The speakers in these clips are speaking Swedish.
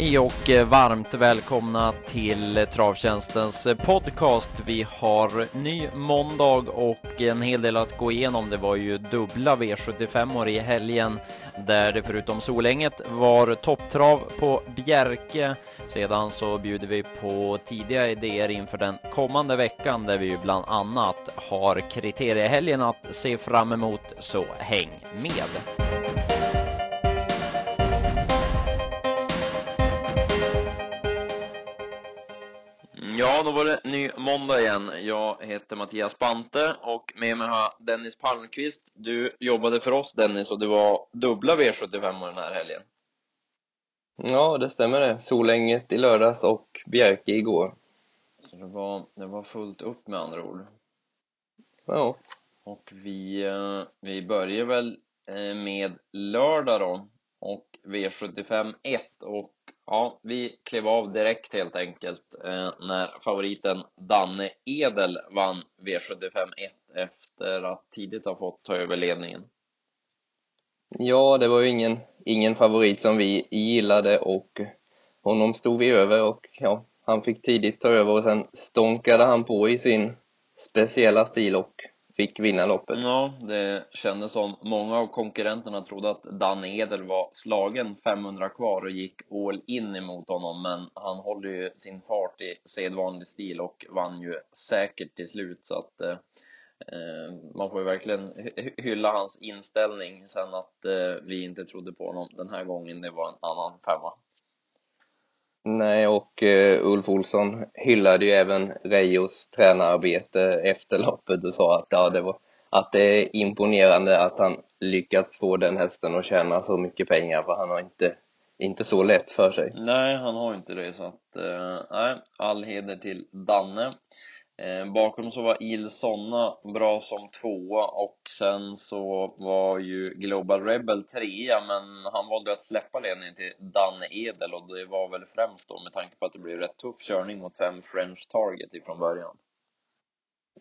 Hej och eh, varmt välkomna till Travtjänstens podcast. Vi har ny måndag och en hel del att gå igenom. Det var ju dubbla V75 år i helgen där det förutom Solänget var topptrav på Bjerke. Sedan så bjuder vi på tidiga idéer inför den kommande veckan där vi ju bland annat har kriteriehelgen att se fram emot, så häng med! Ja, då var det ny måndag igen. Jag heter Mattias Bante och med mig har Dennis Palmqvist. Du jobbade för oss Dennis och det var dubbla V75 den här helgen. Ja, det stämmer det. Solänget i lördags och Bjerke igår. Så det var, det var fullt upp med andra ord. Ja. Och vi, eh, vi börjar väl eh, med lördag då och V75 1 och Ja, vi klev av direkt helt enkelt eh, när favoriten Danne Edel vann V75 1 efter att tidigt ha fått ta över ledningen. Ja, det var ju ingen, ingen favorit som vi gillade och honom stod vi över och ja, han fick tidigt ta över och sen stånkade han på i sin speciella stil och fick vinna loppet. Ja, det kändes som många av konkurrenterna trodde att Dan Edel var slagen 500 kvar och gick all in emot honom, men han håller ju sin fart i sedvanlig stil och vann ju säkert till slut så att eh, eh man får ju verkligen hylla hans inställning. Sen att eh, vi inte trodde på honom den här gången, det var en annan femma. Nej, och uh, Ulf Olsson hyllade ju även Reijos tränararbete efter loppet och sa att ja, det var att det är imponerande att han lyckats få den hästen att tjäna så mycket pengar för han har inte inte så lätt för sig. Nej, han har inte det så att, uh, nej, all heder till Danne. Eh, bakom så var Il Sonna bra som tvåa och sen så var ju Global Rebel trea men han valde att släppa ledningen till Danne Edel och det var väl främst då med tanke på att det blev rätt tuff körning mot fem French Target ifrån början.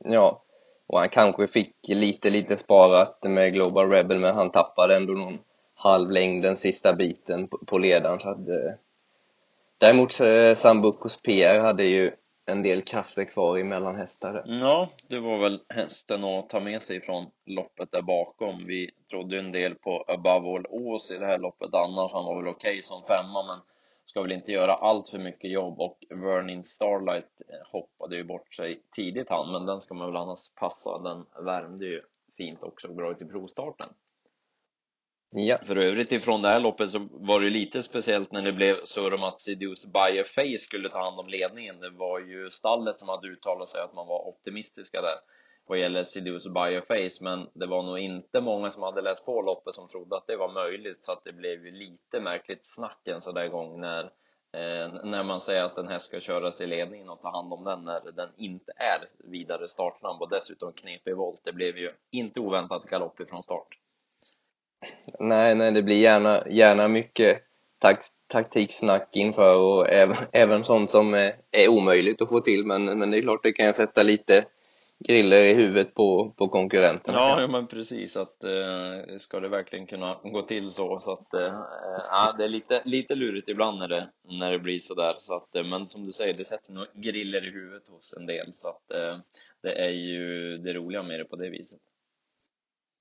Ja, och han kanske fick lite, lite sparat med Global Rebel men han tappade ändå någon halv längd den sista biten på, på ledaren så att eh, Däremot eh, Sambucos PR hade ju en del krafter kvar i mellanhästar. Ja, det var väl hästen att ta med sig från loppet där bakom. Vi trodde en del på Above All Ås i det här loppet annars. Han var väl okej okay som femma, men ska väl inte göra allt för mycket jobb och Vernin Starlight eh, hoppade ju bort sig tidigt han, men den ska man väl annars passa. Den värmde ju fint också och bra ut i provstarten. Ja. För övrigt ifrån det här loppet så var det lite speciellt när det blev så om att Seduced Bayer skulle ta hand om ledningen. Det var ju stallet som hade uttalat sig att man var optimistiska där vad gäller Seduced Bioface, men det var nog inte många som hade läst på loppet som trodde att det var möjligt, så att det blev ju lite märkligt snack en sån där gång när eh, när man säger att den här ska köras i ledningen och ta hand om den när den inte är vidare startsnabb och dessutom knepig volt. Det blev ju inte oväntat galopp ifrån start. Nej, nej, det blir gärna, gärna mycket tak taktiksnack inför och även, även sånt som är, är omöjligt att få till men, men det är klart det kan sätta lite griller i huvudet på, på konkurrenterna. Ja, ja men precis att eh, ska det verkligen kunna gå till så så att eh, ja, det är lite, lite lurigt ibland när det, när det blir sådär så att eh, men som du säger, det sätter nog griller i huvudet hos en del så att eh, det är ju det roliga med det på det viset.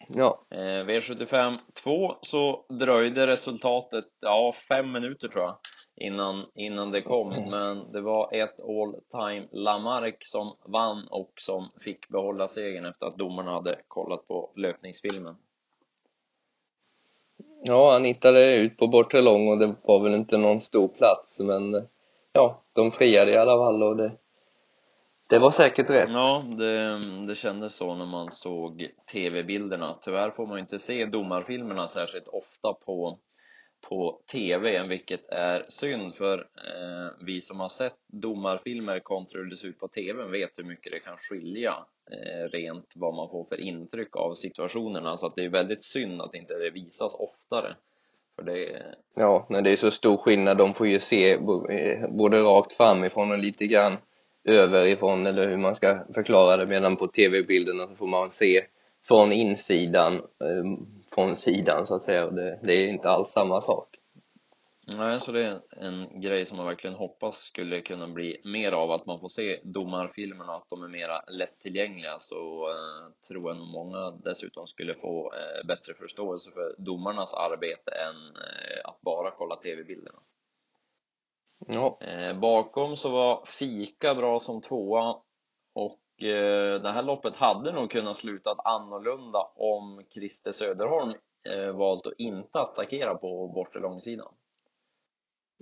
Ja. Eh, V75 2 så dröjde resultatet, ja, fem minuter tror jag innan, innan det kom, mm. men det var ett all time Lamarck som vann och som fick behålla segern efter att domarna hade kollat på löpningsfilmen. Ja, han hittade ut på bortre lång och det var väl inte någon stor plats, men ja, de friade i alla fall och det det var säkert rätt. Ja, det, det kändes så när man såg tv-bilderna. Tyvärr får man ju inte se domarfilmerna särskilt ofta på, på tv, vilket är synd för eh, vi som har sett domarfilmer kontra hur det ser ut på tv vet hur mycket det kan skilja eh, rent vad man får för intryck av situationerna. Så att det är väldigt synd att inte det visas oftare. För det... Ja, när det är så stor skillnad. De får ju se både rakt framifrån och lite grann överifrån eller hur man ska förklara det medan på tv-bilderna så får man se från insidan, eh, från sidan så att säga och det, det är inte alls samma sak. Nej, så det är en grej som man verkligen hoppas skulle kunna bli mer av, att man får se domarfilmerna, att de är mera lättillgängliga, så eh, tror jag nog många dessutom skulle få eh, bättre förståelse för domarnas arbete än eh, att bara kolla tv-bilderna. Ja, Eh, bakom så var Fika bra som tvåa och eh, det här loppet hade nog kunnat sluta annorlunda om Christer Söderholm eh, valt att inte attackera på bortre långsidan.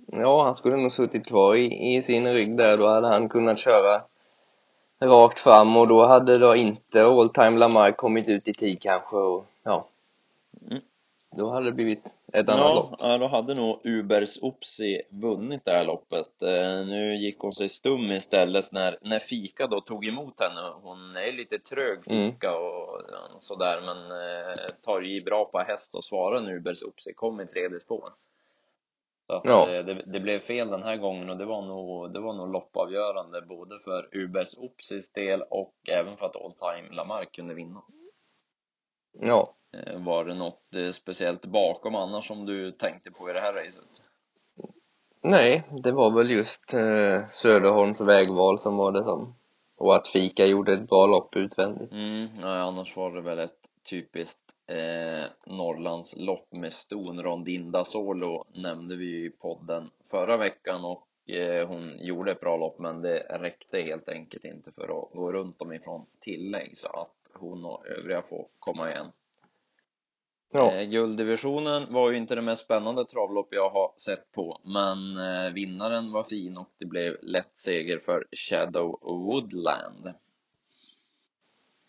ja han skulle nog suttit kvar i, i sin rygg där, då hade han kunnat köra rakt fram och då hade då inte All Time Lamar kommit ut i tid kanske och ja Mm. Då hade det blivit ett annat lopp Ja, ja, då hade nog Ubers Opsi vunnit det här loppet. Eh, nu gick hon sig stum istället när, när Fika då tog emot henne. Hon är lite trög Fika och ja, sådär men eh, tar i bra på häst och svarar när Ubers Opsi kom i tredje spår. Så att Ja. eh, det, det blev fel den här gången och det var nog, det var nog loppavgörande både för Ubers Opsis del och även för att All Time Lamarck kunde vinna. ja Var det något eh, speciellt bakom annars som du tänkte på i det här racet? nej det var väl just eh, Söderholms vägval som var det som och att Fika gjorde ett bra lopp utvändigt Mm, nej, annars var det väl ett typiskt eh, Norrlandslopp med ston Rondinda Solo nämnde vi ju i podden förra veckan och eh, hon gjorde ett bra lopp men det räckte helt enkelt inte för att gå runt dem ifrån tillägg så att hon och övriga får komma igen. Ja Eh, gulddivisionen var ju inte det mest spännande travlopp jag har sett på, men eh, vinnaren var fin och det blev lätt seger för Shadow Woodland.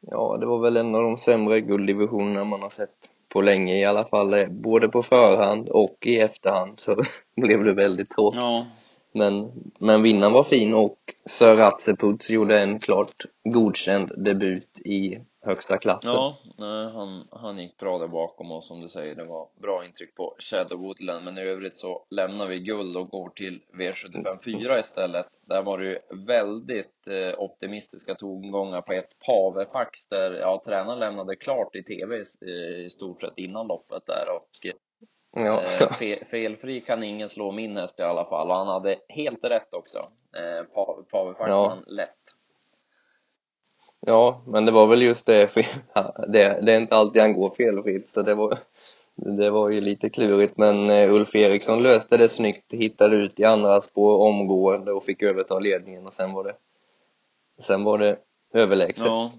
Ja, det var väl en av de sämre gulddivisionerna man har sett på länge i alla fall. Eh, Både på förhand och i efterhand så blev det väldigt tråkigt. Ja, Men, men vinnaren var fin och Sir Ratseputs gjorde en klart godkänd debut i högsta klassen. ja nej, han, han gick bra där bakom och som du säger, det var bra intryck på Shadow Woodland, men i övrigt så lämnar vi guld och går till V75 4 istället. Där var det ju väldigt eh, optimistiska tongångar på ett Pavefax där, ja, tränaren lämnade klart i TV i, i stort sett innan loppet där och Ja, Eh, fe, felfri kan ingen slå min häst i alla fall och han hade helt rätt också. Eh, Pa- Pavefax Ja. lätt. Ja, men det var väl just det, det, det är inte alltid han går felfritt så det var det var ju lite klurigt men eh, Ulf Eriksson löste det snyggt, hittade ut i andra spår omgående och fick överta ledningen och sen var det sen var det överlägset. Ja,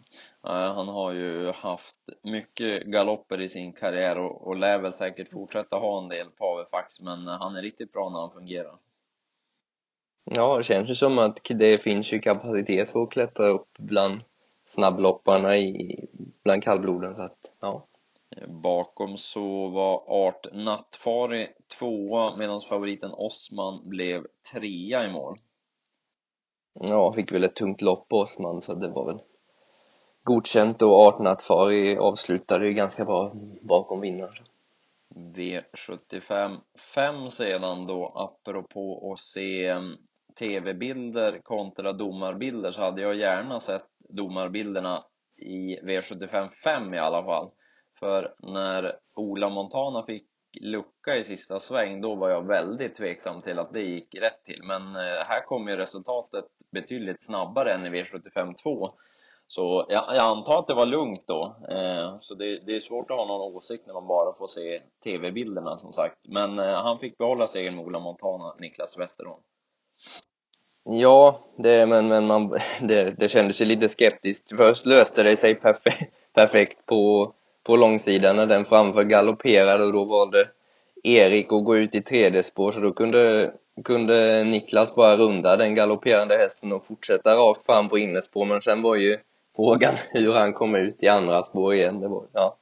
han har ju haft mycket galopper i sin karriär och, och lär väl säkert fortsätta ha en del Pavefax men eh, han är riktigt bra när han fungerar. Ja, det känns ju som att det finns ju kapacitet för att klättra upp bland snabblopparna i, bland kallbloden så att, ja. Eh, Bakom så var Art Nattfari tvåa medan favoriten Osman blev trea i mål. Ja, fick väl ett tungt lopp på Osman så det var väl godkänt och Artnattfari avslutade ju ganska bra bakom vinnaren. V75 5 sedan då, apropå att se em, tv-bilder kontra domarbilder så hade jag gärna sett domarbilderna i V75 5 i alla fall. För när Ola Montana fick lucka i sista sväng, då var jag väldigt tveksam till att det gick rätt till. Men eh, här kom ju resultatet betydligt snabbare än i V75 2. Så jag, jag antar att det var lugnt då. Eh, så det, det är svårt att ha någon åsikt när man bara får se tv-bilderna som sagt. Men eh, han fick behålla segern med Ola Montana, Niklas Westerholm. Ja, det, men, men man, det, det kändes ju lite skeptiskt. Först löste det sig perfekt, perfekt på, på långsidan när den framför galopperade och då valde Erik att gå ut i tredje spår så då kunde, kunde Niklas bara runda den galopperande hästen och fortsätta rakt fram på innerspår men sen var ju frågan hur han kom ut i andra spår igen. Det var, ja.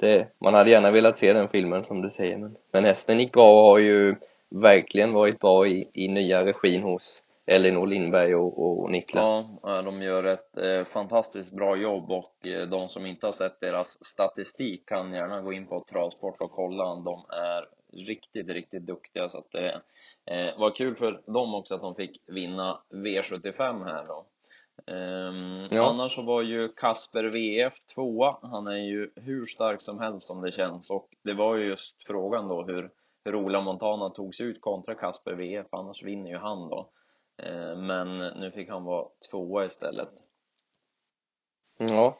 Det, man hade gärna velat se den filmen som du säger men, men hästen gick bra och har ju verkligen varit bra i, i nya regin hos Elinor Lindberg och, och Niklas. Ja, eh, de gör ett eh, fantastiskt bra jobb och eh, de som inte har sett deras statistik kan gärna gå in på Travsport och kolla. De är riktigt, riktigt duktiga så att det eh, var kul för dem också att de fick vinna V75 här då. Ehm, Ja. Annars så var ju Kasper VF tvåa. Han är ju hur stark som helst som det känns och det var ju just frågan då hur hur Ola Montana togs ut kontra Kasper VF, annars vinner ju han då. Eh, men nu fick han vara tvåa istället. Ja.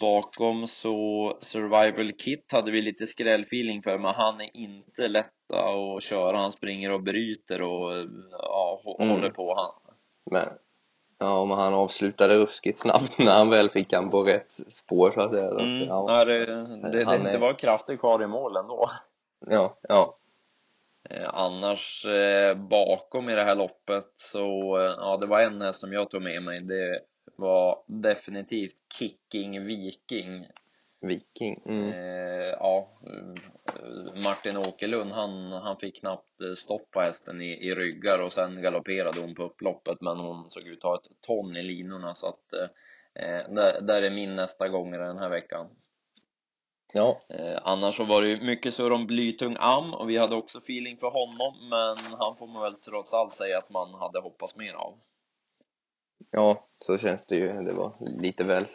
Bakom så Survival Kit hade vi lite skrällfeeling för, men han är inte lätta att köra. Han springer och bryter och ja, Mm. håller på han. Men, ja, men han avslutade ruskigt snabbt när han väl fick han på rätt spår så att säga. Mm, ja. det, det, det, är- det var krafter kvar i mål ändå. ja, ja. Eh, annars eh, bakom i det här loppet så, eh, ja det var en häst som jag tog med mig. Det var definitivt Kicking Viking. Viking. Mm. Eh, ja, Martin Åkerlund han, han fick knappt stopp på hästen i, i ryggar och sen galopperade hon på upploppet men hon såg ut att ha ett ton i linorna så att eh, där, där är min nästa gång den här veckan. Ja. Eh, annars så var det ju mycket surr om blytung am och vi hade också feeling för honom men han får man väl trots allt säga att man hade hoppats mer av. Ja, så känns det ju. Det var lite väl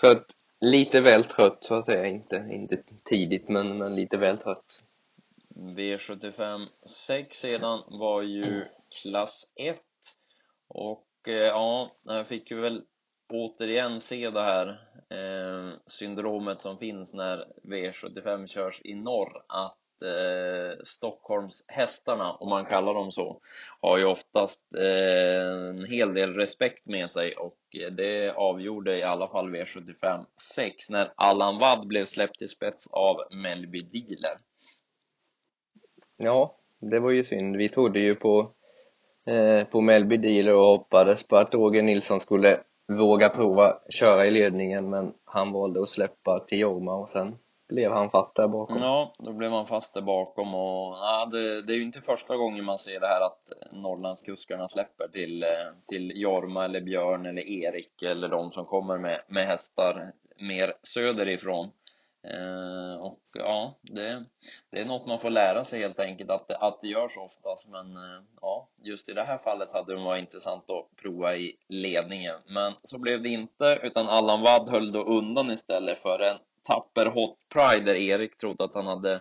trött. Lite väl trött så att säga. Inte, inte tidigt men, men lite väl trött. V75 6 sedan var ju klass 1 och eh, ja, jag fick ju väl återigen se det här eh, syndromet som finns när V75 körs i norr att eh, Stockholms hästarna, om man kallar dem så, har ju oftast eh, en hel del respekt med sig och eh, det avgjorde i alla fall V75 6 när Allan Wadd blev släppt i spets av Melby Dealer. Ja, det var ju synd. Vi trodde ju på eh, på Melby Dealer och hoppades på att Roger Nilsson skulle våga prova köra i ledningen men han valde att släppa till Jorma och sen blev han fast där bakom. Ja, då blev han fast där bakom och ja, det, det är ju inte första gången man ser det här att Norrlandskuskarna släpper till, eh, till Jorma eller Björn eller Erik eller de som kommer med, med hästar mer söderifrån. Eh, och ja, det, det är något man får lära sig helt enkelt att, det- att det görs oftast men eh, ja, just i det här fallet hade det varit intressant att prova i ledningen. Men så blev det inte utan Allan Wadd höll då undan istället för en tapper Hot Pride där Erik trodde att han hade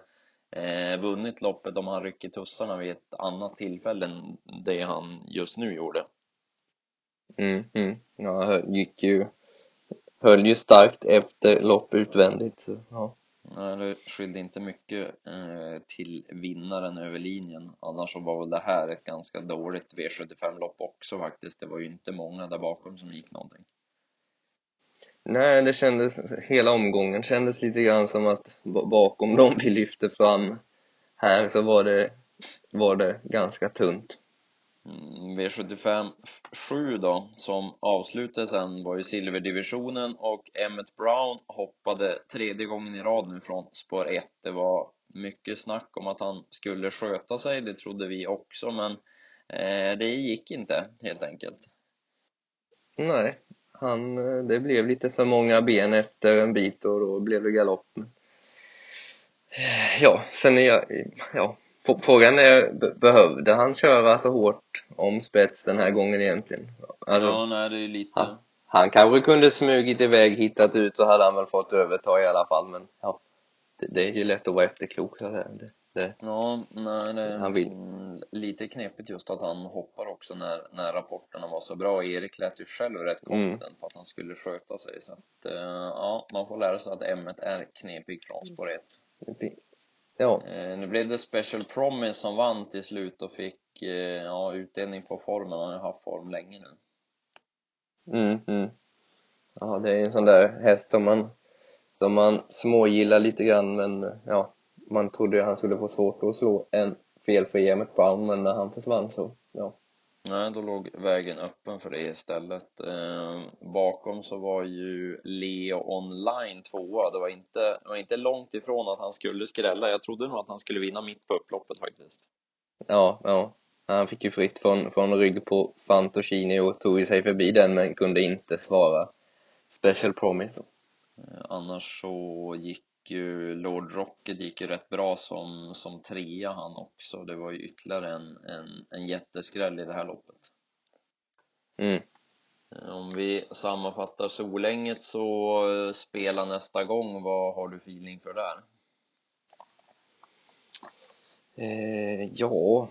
eh, vunnit loppet om han rycker tussarna vid ett annat tillfälle än det han just nu gjorde. Mm, mm. Ja, gick ju höll ju starkt efter lopp utvändigt så, ja. Nej, det skilde inte mycket eh, till vinnaren över linjen. Annars så var väl det här ett ganska dåligt V75-lopp också faktiskt. Det var ju inte många där bakom som gick någonting. Nej, det kändes, hela omgången kändes lite grann som att ba- bakom dem vi lyfte fram här så var det, var det ganska tunt. Mm, V75 7 då, som avslutade sen var ju silverdivisionen och Emmett Brown hoppade tredje gången i rad nu från spår 1. Det var mycket snack om att han skulle sköta sig, det trodde vi också, men eh, det gick inte helt enkelt. Nej, han, eh, det blev lite för många ben efter en bit och då blev det galopp. Eh, ja, sen är jag, ja, frågan är, be- behövde han köra så hårt om spets den här gången egentligen? Alltså, ja, nej, det är lite... Ja. han kanske kunde smugit iväg, hittat ut så hade han väl fått överta i alla fall men ja, det, det är ju lätt att vara efterklok så att säga. Det, det, Ja, nej, det Han vill. mm, lite knepigt just att han hoppar också när, när rapporterna var så bra. Erik lät ju själv rätt Mm. confident på att han skulle sköta sig. Så att, eh, ja, man får lära sig att ämnet är knepig från spår 1. Ja, Eh, nu blev det Special Promise som vann till slut och fick, eh, ja, utdelning på formen. Han har haft form länge nu. mm, mm. Ja, det är en sån där häst som man, som man smågillar lite grann men ja, man trodde ju han skulle få svårt att slå en felfri Emmet Brown men när han försvann så, ja. Nej, då låg vägen öppen för det istället. Eh, bakom så var ju Leo Online tvåa. Det var inte, det var inte långt ifrån att han skulle skrälla. Jag trodde nog att han skulle vinna mitt på upploppet faktiskt. Ja, ja. Han fick ju fritt från, från rygg på Fantocini och tog sig förbi den men kunde inte svara Special Promise. Eh, annars så gick ju Lord Rocket gick ju rätt bra som, som trea han också. Det var ju ytterligare en, en, en jätteskräll i det här loppet. Mm. Eh, Om vi sammanfattar Solänget så eh, spela nästa gång. Vad har du feeling för där? Eh, ja,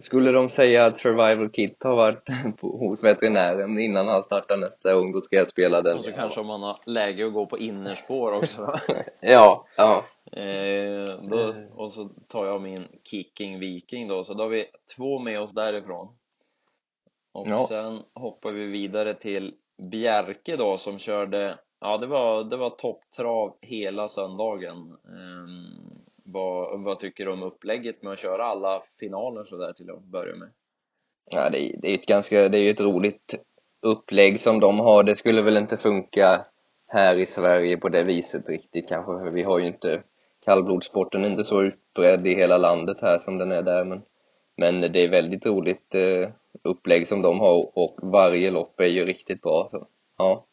skulle de säga att Survival Kit har varit på, hos veterinären innan han startar nästa gång, då ska jag spela den. Och så kanske om man har läge att gå på innerspår också. ja, ja. Eh, då, och så tar jag min Kicking Viking då, så då har vi två med oss därifrån. Och Ja. sen hoppar vi vidare till Bjerke då som körde, ja det var, det var topptrav hela söndagen. Ehm, vad, vad tycker du om upplägget med att köra alla finaler sådär till att börja med? Ja, det är, det är ett ganska, det är ju ett roligt upplägg som de har. Det skulle väl inte funka här i Sverige på det viset riktigt kanske, för vi har ju inte, kallblodssporten är inte så utbredd i hela landet här som den är där, men, men det är väldigt roligt eh, upplägg som de har och varje lopp är ju riktigt bra, så, ja.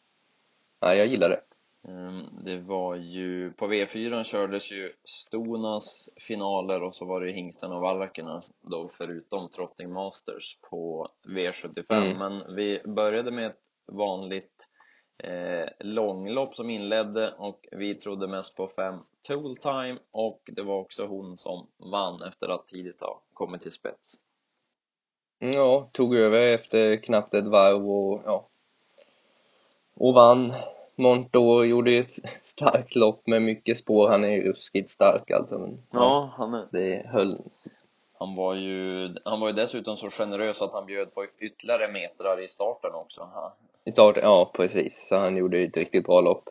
Ja, jag gillar det. Ehm, Det var ju, på V4 kördes ju Stonas finaler och så var det ju hingstarna och vallarkerna då förutom Trotting Masters på V75 Mm. men vi började med ett vanligt eh, långlopp som inledde och vi trodde mest på fem Tool Time och det var också hon som vann efter att tidigt ha kommit till spets. Ja, tog över efter knappt ett varv och, ja. Och vann. Montour gjorde ju ett starkt lopp med mycket spår. Han är ju ruskigt stark alltså. Men, Ja, han är Det höll. Han var ju, han var ju dessutom så generös att han bjöd på ytterligare metrar i starten också. I starten, ja precis. Så han gjorde ju ett riktigt bra lopp.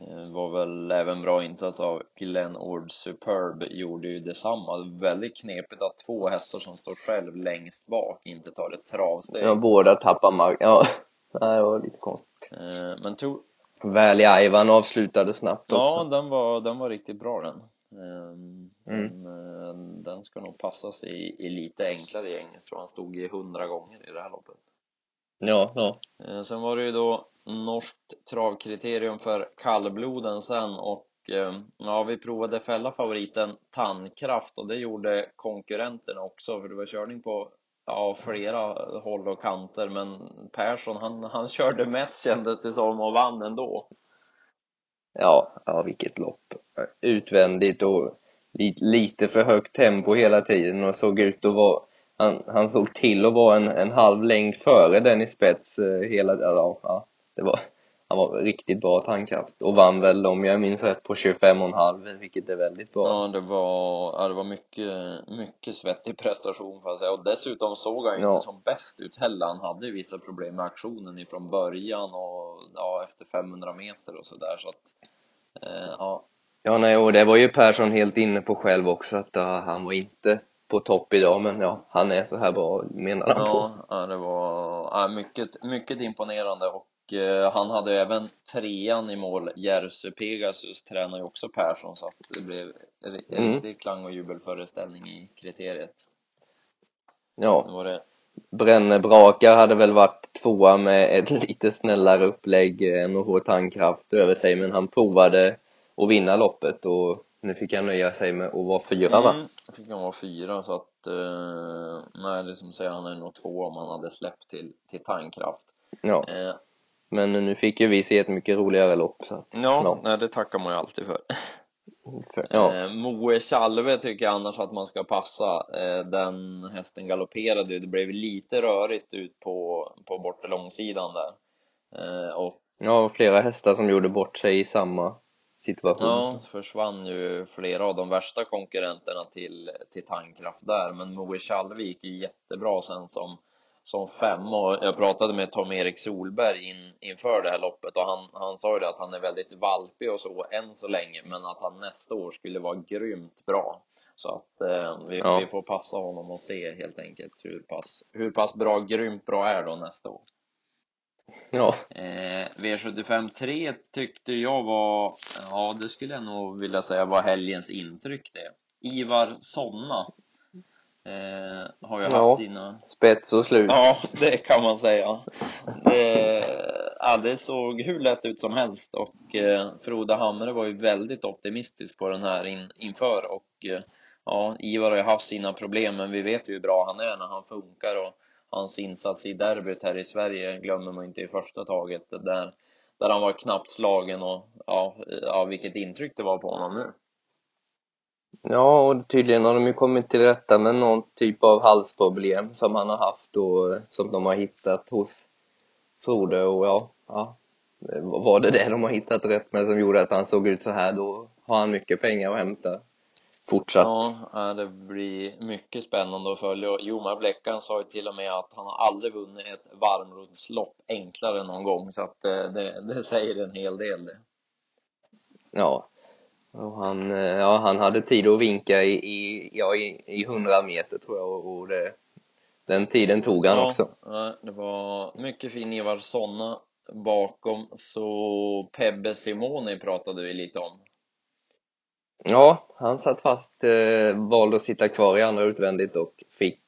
eh, var väl även bra insats av Glenn Ord Superb, gjorde ju detsamma. Väldigt knepigt att två hästar som står själv längst bak inte tar ett travsteg. Ja, båda tappar mark. Ja. Det var lite konstigt. Eh, Men to, Valley Ivan avslutade snabbt ja, också. den var, den var riktigt bra den. Ehm, Mm. Den, eh, den ska nog passas i, i lite enklare gäng. Jag tror han stod i hundra gånger i det här loppet. Ja, ja. Eh, Sen var det ju då norskt travkriterium för kallbloden sen och eh, ja, vi provade fälla favoriten Tandkraft och det gjorde konkurrenterna också för det var körning på ja, flera håll och kanter men Persson han, han körde mest kändes det som och vann ändå. Ja, ja vilket lopp. Utvändigt och lite för högt tempo hela tiden och såg ut att vara han, han såg till att vara en, en halv längd före den i spets eh, hela, ja, ja, det var, han var riktigt bra tandkraft och vann väl om jag minns rätt på 25,5 vilket är väldigt bra. Ja, det var, ja, det var mycket, mycket svettig prestation får jag säga och dessutom såg han ju Ja. inte som bäst ut heller. Han hade ju vissa problem med aktionen ifrån början och ja, efter 500 meter och sådär så att eh, ja, Ja, nej, och det var ju Persson helt inne på själv också att ja, han var inte på topp idag men ja, han är så här bra menar han på. ja, ja, det var ja, mycket, mycket imponerande och eh, han hade även trean i mål. Jerzy Pegasus tränar ju också Persson så att det blev en Mm. riktig klang och jubelföreställning i kriteriet. Ja, Nu var det Brännebrakar hade väl varit tvåa med ett lite snällare upplägg få tandkraft över sig men han provade att vinna loppet och nu fick han nöja sig med att vara fyra va? Mm, fick han vara fyra så att, eh, nej det som säger han är nog två om han hade släppt till, till Tandkraft. Ja, Eh, men nu fick ju vi se ett mycket roligare lopp så att, ja, Ja. nej det tackar man ju alltid för. för, ja, Eh, Moe Chalve tycker jag annars att man ska passa. Eh, den hästen galopperade ju, det blev lite rörigt ut på, på bortre långsidan där. Eh, och ja, flera hästar som gjorde bort sig i samma situation. ja, försvann ju flera av de värsta konkurrenterna till, till Tandkraft där. Men Moe Chalve gick ju jättebra sen som som fem och jag pratade med Tom-Erik Solberg in, inför det här loppet och han, han sa ju det att han är väldigt valpig och så än så länge men att han nästa år skulle vara grymt bra. Så att eh, vi, Ja. vi får passa honom och se helt enkelt hur pass, hur pass bra, grymt bra är då nästa år. Ja, eh, V75 3 tyckte jag var, ja det skulle jag nog vilja säga var helgens intryck det. Ivar Sonna eh, har ju Ja. haft sina spets och slut. Ja, det kan man säga. Det, ja, det såg hur lätt ut som helst och eh, Frode Hamre var ju väldigt optimistisk på den här in, inför och eh, ja, Ivar har ju haft sina problem men vi vet ju hur bra han är när han funkar och hans insats i derbyt här i Sverige glömmer man inte i första taget där, där han var knappt slagen och ja, ja vilket intryck det var på honom nu. Ja, och tydligen har de ju kommit till rätta med någon typ av halsproblem som han har haft och som de har hittat hos Frode och ja, ja var det det de har hittat rätt med som gjorde att han såg ut så här då har han mycket pengar att hämta fortsatt. Ja, det blir mycket spännande att följa. Jomar Bleckan sa ju till och med att han har aldrig vunnit ett varmrumslopp enklare någon gång, så att eh, det, det säger en hel del det. Ja. Och han, eh, ja, han hade tid att vinka i, i, ja, i, i 100 meter tror jag och, och det, den tiden tog han ja, också. Det var mycket fin Ivar Sonna bakom, så Pebbe Simoni pratade vi lite om. Ja, han satt fast, eh, valde att sitta kvar i andra utvändigt och fick,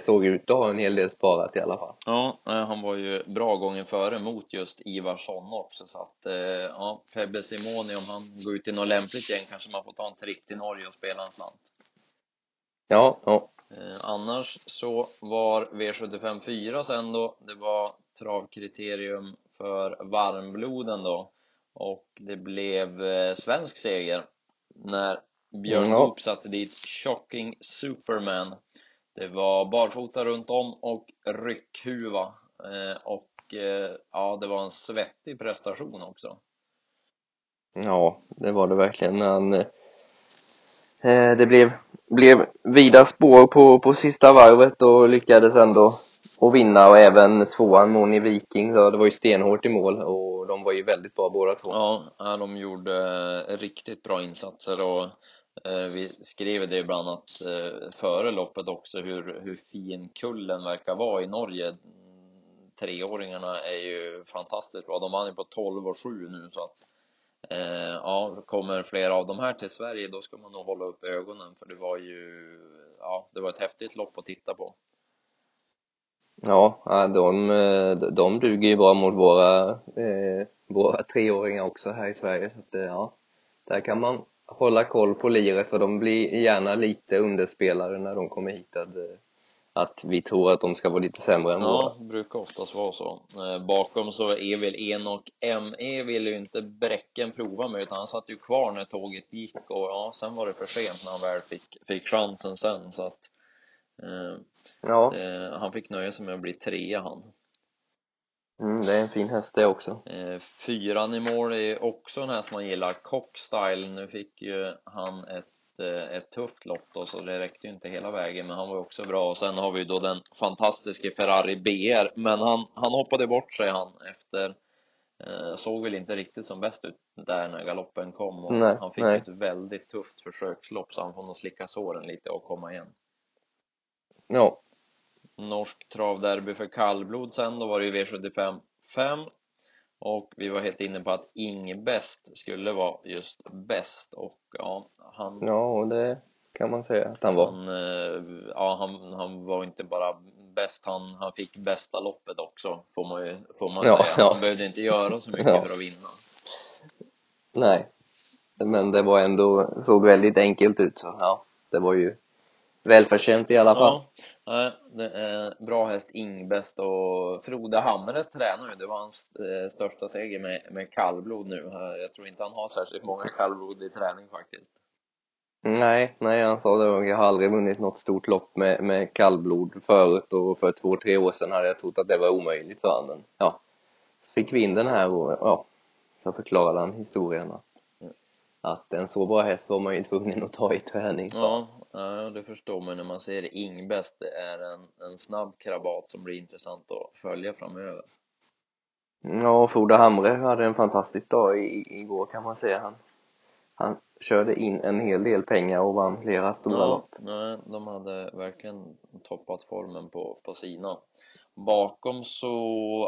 såg ut att ha en hel del sparat i alla fall. Ja, han var ju bra gången före mot just Ivarsson också så att, eh, ja, Febbe Simoni om han går ut i något lämpligt gäng kanske man får ta en tripp till Norge och spela en slant. Ja, ja. Eh, annars så var V75 4 sen då, det var travkriterium för varmbloden då och det blev eh, svensk seger när Björn ja. Goop satte dit Shocking Superman det var barfota runt om och ryckhuva. Eh, och eh, ja, det var en svettig prestation också. Ja, det var det verkligen. Han eh, det blev, blev vida spår på, på sista varvet och lyckades ändå att vinna. Och även tvåan Moni Viking, så det var ju stenhårt i mål. Och de var ju väldigt bra båda två. Ja, de gjorde riktigt bra insatser. Och Eh, vi skrev det bland annat eh, före loppet också hur, hur fin kullen verkar vara i Norge. Treåringarna är ju fantastiskt bra. De vann ju på 12 och 7 nu så att eh, ja, kommer flera av de här till Sverige då ska man nog hålla upp ögonen för det var ju ja, det var ett häftigt lopp att titta på. Ja, de, eh, de duger ju bra mot våra, eh, våra treåringar också här i Sverige så att, ja, där kan man hålla koll på liret för de blir gärna lite underspelare när de kommer hit att, eh, att vi tror att de ska vara lite sämre än ja, våra. Ja, brukar oftast vara så. Eh, bakom så är väl Enok ME ville ju inte Bräcken prova med utan han satt ju kvar när tåget gick och ja, sen var det för sent när han väl fick, fick chansen sen så att eh, Ja. Eh, han fick nöja sig med att bli trea han. Mm, det är en fin häst det också. Eh, fyran i mål är också en häst man gillar, Cockstyle. Nu fick ju han ett, eh, ett tufft lopp då, så det räckte ju inte hela vägen, men han var också bra. Och sen har vi då den fantastiske Ferrari BR, men han, han hoppade bort sig han efter eh, såg väl inte riktigt som bäst ut där när galoppen kom och nej, han fick nej. ett väldigt tufft försökslopp så han får nog slicka såren lite och komma igen. Ja. Norsk travderby för kallblod sen, då var det ju V75 5 och vi var helt inne på att Ing bäst skulle vara just bäst och ja, han Ja, det kan man säga att han var. han, eh, ja, han, han var inte bara bäst, han, han fick bästa loppet också får man ju, får man Ja, säga. ja. Han behövde inte göra så mycket Ja. för att vinna. Nej. Men det var ändå, såg väldigt enkelt ut så ja, det var ju välförtjänt i alla fall. Ja, det är bra häst Ingbäst och Frode Hamre tränar ju, det var hans eh, största seger med, med kallblod nu. Jag tror inte han har särskilt många kallblod i träning faktiskt. Nej, nej han sa det, jag har aldrig vunnit något stort lopp med, med kallblod förut och för två, tre år sedan hade jag trott att det var omöjligt sa han men ja. Så fick vi in den här och ja, så förklarade han historien att. Att en så bra häst var man ju tvungen att ta i träning. Ja, ja, det förstår man när man ser Ingbäst. Det är en, en snabb krabat som blir intressant att följa framöver. Ja, Frode Hamre hade en fantastisk dag i, igår kan man säga. Han, han körde in en hel del pengar och vann flera stora Ja, lopp. nej, de hade verkligen toppat formen på, på sina. Bakom så,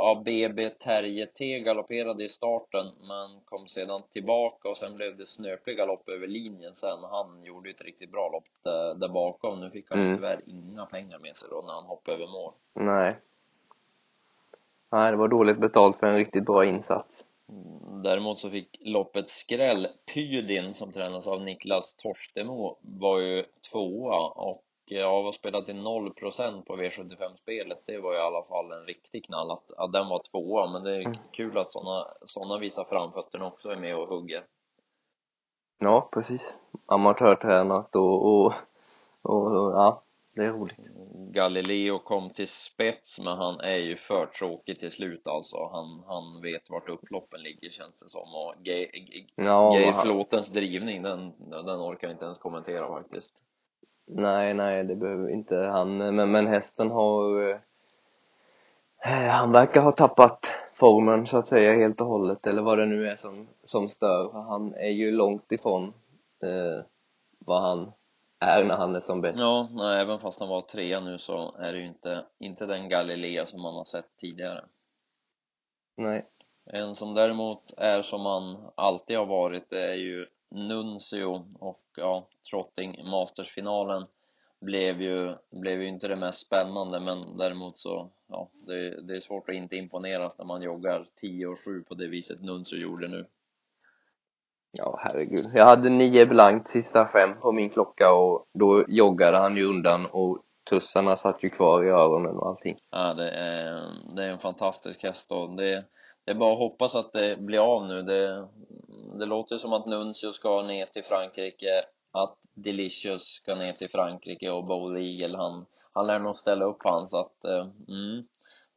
ja, BB Terje T galopperade i starten men kom sedan tillbaka och sen blev det snöplig galopp över linjen sen. Han gjorde ju ett riktigt bra lopp där, där bakom. Nu fick han Mm. tyvärr inga pengar med sig då när han hoppade över mål. Nej. Nej, det var dåligt betalt för en riktigt bra insats. Mm, Däremot så fick loppet skräll. Pydin som tränas av Niklas Torstemo var ju tvåa och ja, var spelat till 0% på V75-spelet. Det var i alla fall en riktig knall att, att den var tvåa, men det är Mm. kul att såna, såna visar framfötterna också är med och hugger. Ja, precis. Amatörtränat och, och, och, och ja, det är roligt. Galileo kom till spets men han är ju för tråkig till slut alltså. Han, han vet vart upploppen ligger känns det som och Geir, Ja, Geir han- drivning den, den orkar jag inte ens kommentera faktiskt. Nej, nej, det behöver inte han, men, men hästen har eh, han verkar ha tappat formen så att säga helt och hållet eller vad det nu är som, som stör. Han är ju långt ifrån eh, vad han är när han är som bäst. Ja, nej, även fast han var trea nu så är det ju inte, inte den Galileo som man har sett tidigare. Nej. En som däremot är som han alltid har varit det är ju Nuncio och ja, Trotting Masters-finalen blev ju, blev ju inte det mest spännande men däremot så, ja, det, det är svårt att inte imponeras när man joggar 10 och 7 på det viset Nuncio gjorde nu. Ja, herregud. Jag hade nio blankt sista fem på min klocka och då joggade han ju undan och tussarna satt ju kvar i öronen och allting. Ja, det är, det är en fantastisk häst och det, det är bara att hoppas att det blir av nu. Det, det låter ju som att Nuncio ska ner till Frankrike, att Delicious ska ner till Frankrike och Bold Eagle, han, han lär nog ställa upp han så att, eh, mm,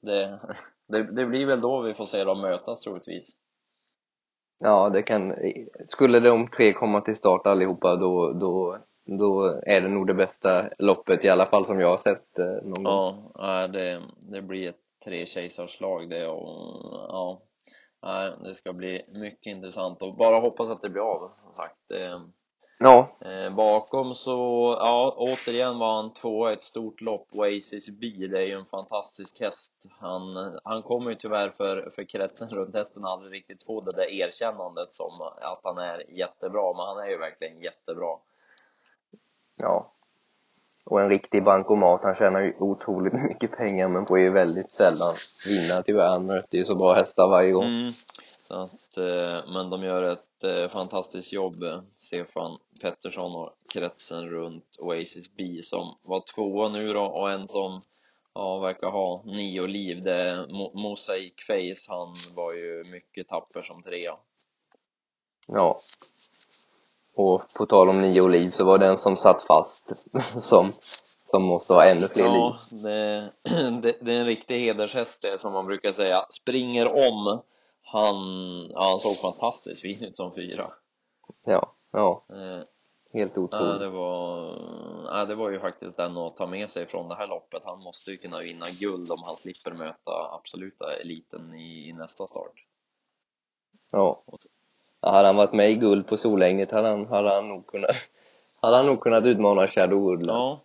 det, det, det blir väl då vi får se dem mötas troligtvis. Ja, det kan, skulle de tre komma till start allihopa då, då, då är det nog det bästa loppet i alla fall som jag har sett eh, någon gång. Ja, det, det blir ett tre kejsarslag det och ja, nej, det ska bli mycket intressant och bara hoppas att det blir av som sagt. Det, Ja, Eh, bakom så, ja, återigen var han tvåa i ett stort lopp, Oasis B, det är ju en fantastisk häst. Han, han kommer ju tyvärr för, för kretsen runt hästen aldrig riktigt få det där erkännandet som att han är jättebra, men han är ju verkligen jättebra. ja. Och en riktig bankomat, han tjänar ju otroligt mycket pengar men får ju väldigt sällan vinna tyvärr. Han möter ju så bra hästar varje gång. Mm. Så att, eh, men de gör ett eh, fantastiskt jobb, eh, Stefan Pettersson och kretsen runt Oasis B som var tvåa nu då och en som ja, verkar ha nio liv. Det är Mo- Mosaic Face, han var ju mycket tapper som trea. Ja. Och på tal om nio liv så var det en som satt fast som, som måste ha ännu fler liv. Ja, det, det, det är en riktig hedershäst det som man brukar säga. Springer om, han, ja, han såg fantastiskt fin ut som fyra. Ja, ja. Eh, Helt Ja, otroligt. det var, ja, det var ju faktiskt den att ta med sig från det här loppet. Han måste ju kunna vinna guld om han slipper möta absoluta eliten i, i nästa start. Ja. Ja. Hade han varit med i guld på Solänget hade han, hade han nog kunnat hade han nog kunnat utmana Shadow Woodland. Ja,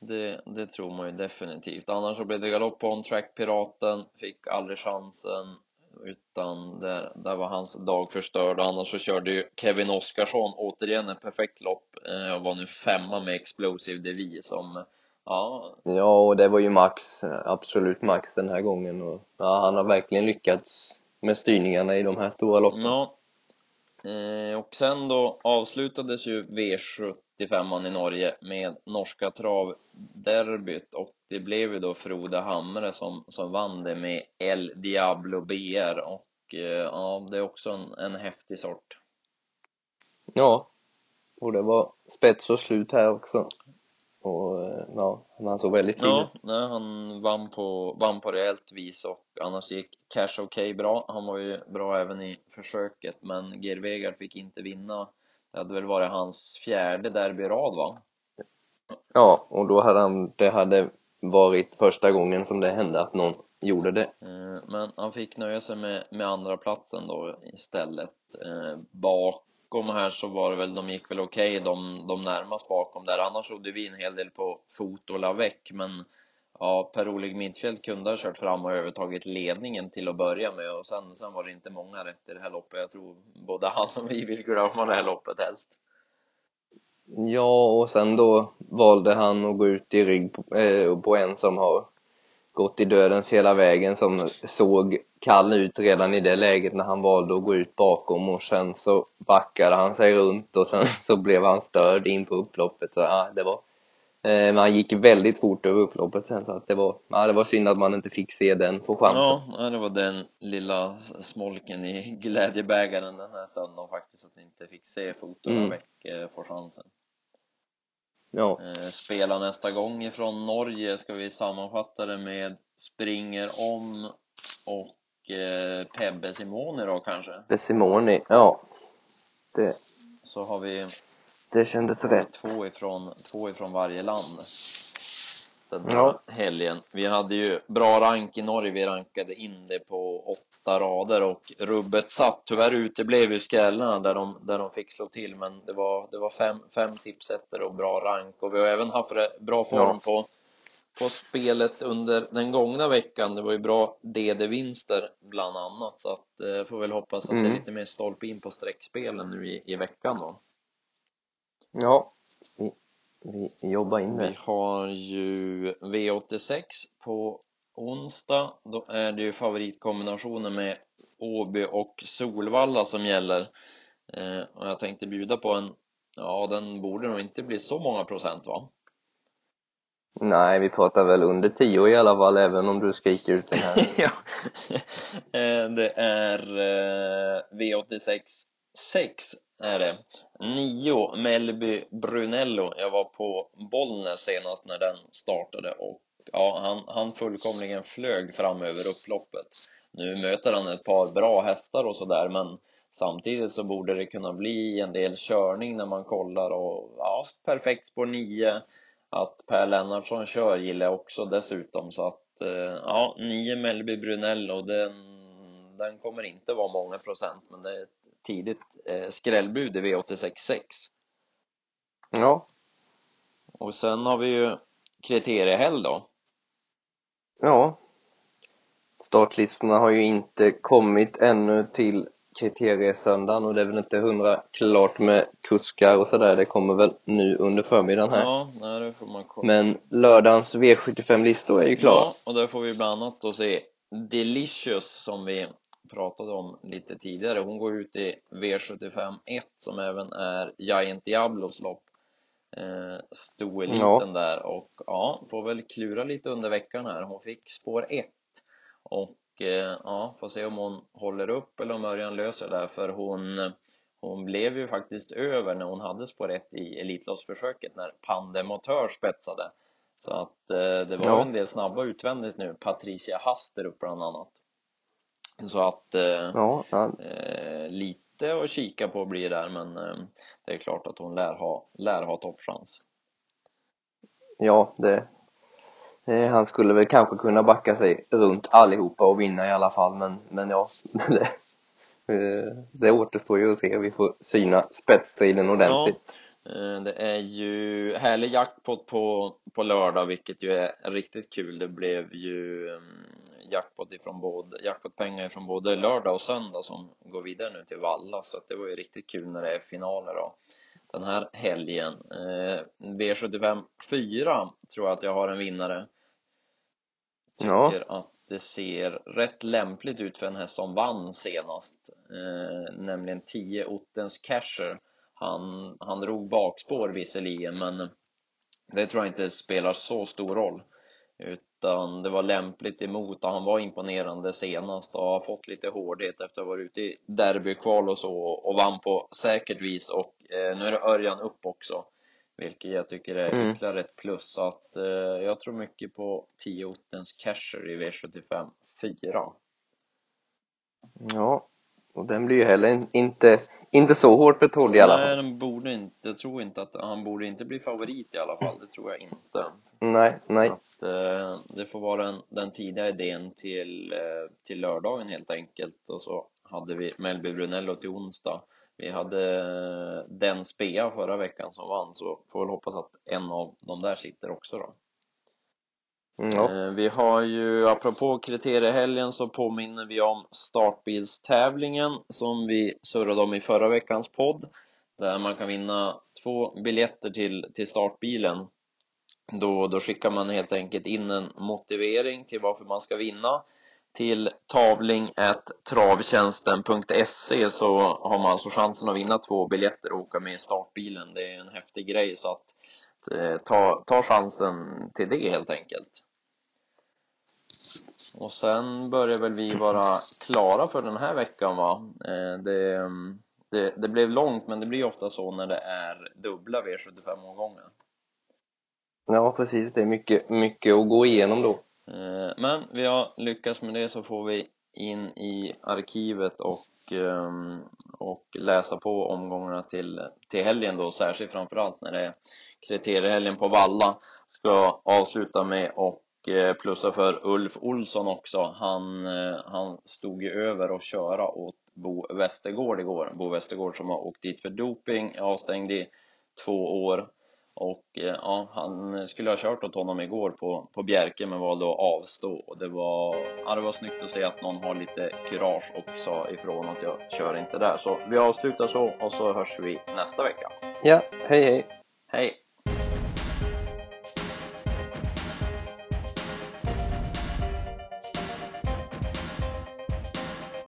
det, det tror man ju definitivt. Annars så blev det galopp på On Track Piraten, fick aldrig chansen utan där, där var hans dag förstörd. Annars så körde ju Kevin Oskarsson återigen ett perfekt lopp eh, och var nu femma med Explosive Devi som, ja, Ja, och det var ju max, absolut max den här gången och ja, han har verkligen lyckats med styrningarna i de här stora loppen. Ja. Eh, och sen då avslutades ju V75 i Norge med norska travderbyt och det blev ju då Frode Hamre som, som vann det med El Diablo BR och eh, ja, det är också en, en häftig sort. Ja. Och det var spets och slut här också. Och eh, ja, han såg väldigt fin Ja, nej, han vann på, vann på rejält vis och annars gick Cash OK bra. Han var ju bra även i försöket men Geir Vegard fick inte vinna. Det hade väl varit hans fjärde derby i rad va? Ja, och då hade han, det hade varit första gången som det hände att någon gjorde det. Eh, Men han fick nöja sig med, med andra platsen då istället. Eh, bakom här så var det väl, de gick väl okej, de, de närmast bakom där. Annars trodde vi en hel del på Fot och Lavec, men ja, Per-Oleg Midtfjält kunde ha kört fram och övertagit ledningen till att börja med och sen, sen var det inte många rätt i det här loppet. Jag tror både han och vi vill glömma det här loppet helst. Ja, och sen då valde han att gå ut i rygg på, eh, på en som har gått i dödens hela vägen som såg kall ut redan i det läget när han valde att gå ut bakom och sen så backade han sig runt och sen så blev han störd in på upploppet så ja, det var Eh, men han gick väldigt fort över upploppet sen så att det var, ja det var synd att man inte fick se den på chansen. Ja, det var den lilla smolken i glädjebägaren den här söndagen faktiskt att ni inte fick se fotona Mm. eh, på chansen. Ja, Eh, spela nästa gång ifrån Norge ska vi sammanfatta det med springer om och eh, Pebbe Simoni då kanske. Simoni, ja. Det, Så har vi det kändes rätt. två ifrån, två ifrån varje land den här Ja. helgen. Vi hade ju bra rank i Norge, vi rankade in det på åtta rader och rubbet satt. Tyvärr uteblev ju skrällarna där de, där de fick slå till men det var, det var fem, fem tipsetter och bra rank och vi har även haft bra form Ja. på på spelet under den gångna veckan. Det var ju bra DD-vinster bland annat så att eh, får väl hoppas att det är Mm. lite mer stolpe in på streckspelen nu i, i veckan då. Ja, vi, vi jobbar in Vi det. har ju V86 på onsdag. Då är det ju favoritkombinationen med Åby och Solvalla som gäller. Eh, och jag tänkte bjuda på en, ja den borde nog inte bli så många procent va? Nej, vi pratar väl under 10 i alla fall, även om du skriker ut den här. ja. Eh, det är eh, V86 6 är det. 9 Mellby Brunello. Jag var på Bollnäs senast när den startade och ja, han, han fullkomligen flög fram över upploppet. Nu möter han ett par bra hästar och sådär men samtidigt så borde det kunna bli en del körning när man kollar och ja, perfekt spår 9 att Per Lennartsson kör gillar jag också dessutom så att eh, ja, 9 Mellby Brunello den, den kommer inte vara många procent men det är ett tidigt eh, skrällbud i V86.6 Ja, och sen har vi ju kriteriehelg då ja. Startlistorna har ju inte kommit ännu till kriteriesöndagen och det är väl inte hundra klart med kuskar och sådär. Det kommer väl nu under förmiddagen här. ja, nej, det får man kolla Men lördagens V75-listor är ju klara. Ja, och där får vi bland annat då se Delicious som vi pratade om lite tidigare. Hon går ut i V75 1 som även är Giant Diablos lopp. Eh, stoeliten där och ja, får väl klura lite under veckan här. Hon fick spår 1 och eh, ja, får se om hon håller upp eller om Örjan löser det där för hon hon blev ju faktiskt över när hon hade spår 1 i Elitloppsförsöket när Pandemotör spetsade. Så att eh, det var Ja. en del snabba utvändigt nu. Patricia Haster upp bland annat. Så att eh, Ja, ja, eh, lite att kika på blir där men eh, det är klart att hon lär ha, lär ha toppchans. ja det, eh, han skulle väl kanske kunna backa sig runt allihopa och vinna i alla fall men, men ja, det, eh, det återstår ju att se. Vi får syna spetsstriden ordentligt. Eh, Det är ju härlig jackpot på, på lördag vilket ju är riktigt kul. Det blev ju mm, jackpot ifrån både, jackpotpengar ifrån både lördag och söndag som går vidare nu till Valla så att det var ju riktigt kul när det är finaler då den här helgen. Eh, V75 4 tror jag att jag har en vinnare. Ja. Tycker att det ser rätt lämpligt ut för en häst som vann senast. Eh, nämligen 10 Ottens Casher. Han, han drog bakspår visserligen men det tror jag inte spelar så stor roll. Utan det var lämpligt emot och han var imponerande senast och har fått lite hårdhet efter att ha varit ute i derbykval och så och vann på säkert vis och eh, nu är det Örjan upp också. Vilket jag tycker är Mm. ytterligare ett plus så att eh, jag tror mycket på 10 Ottens Casher i V75 4. Ja, och den blir ju heller in- inte, inte så hårt betrodd i alla Nej, fall. den borde inte, jag tror inte att, han borde inte bli favorit i alla fall, det tror jag inte. Nej, nej. Att eh, det får vara den, den tidiga idén till, eh, till lördagen helt enkelt och så hade vi Melby Brunello till onsdag. Vi hade eh, den Spea förra veckan som vann så får väl hoppas att en av de där sitter också då. Mm, ja, eh, Vi har ju, apropå kriteriehelgen så påminner vi om startbilstävlingen som vi surrade om i förra veckans podd där man kan vinna två biljetter till, till startbilen. Då, då skickar man helt enkelt in en motivering till varför man ska vinna. Till tavling.travtjänsten.se så har man alltså chansen att vinna två biljetter och åka med i startbilen. Det är en häftig grej så att eh, ta, ta chansen till det helt enkelt och sen börjar väl vi vara klara för den här veckan va eh, det, det, det blev långt men det blir ofta så när det är dubbla V75 omgångar Ja, precis. Det är mycket, mycket att gå igenom då. Eh, men vi har lyckats med det så får vi in i arkivet och, ehm, och läsa på omgångarna till, till helgen då, särskilt framförallt när det är kriteriehelgen på Valla. Ska avsluta med och plussa för Ulf Olsson också. Han, eh, han stod ju över och köra åt Bo Westergård igår. Bo Westergård som har åkt dit för doping, avstängd i två år och eh, ja, han skulle ha kört åt honom igår på, på Bjerke men valde att avstå och det var, ja det var snyggt att se att någon har lite kurage och sa ifrån att jag kör inte där så vi avslutar så och så hörs vi nästa vecka Ja, hej hej. Hej!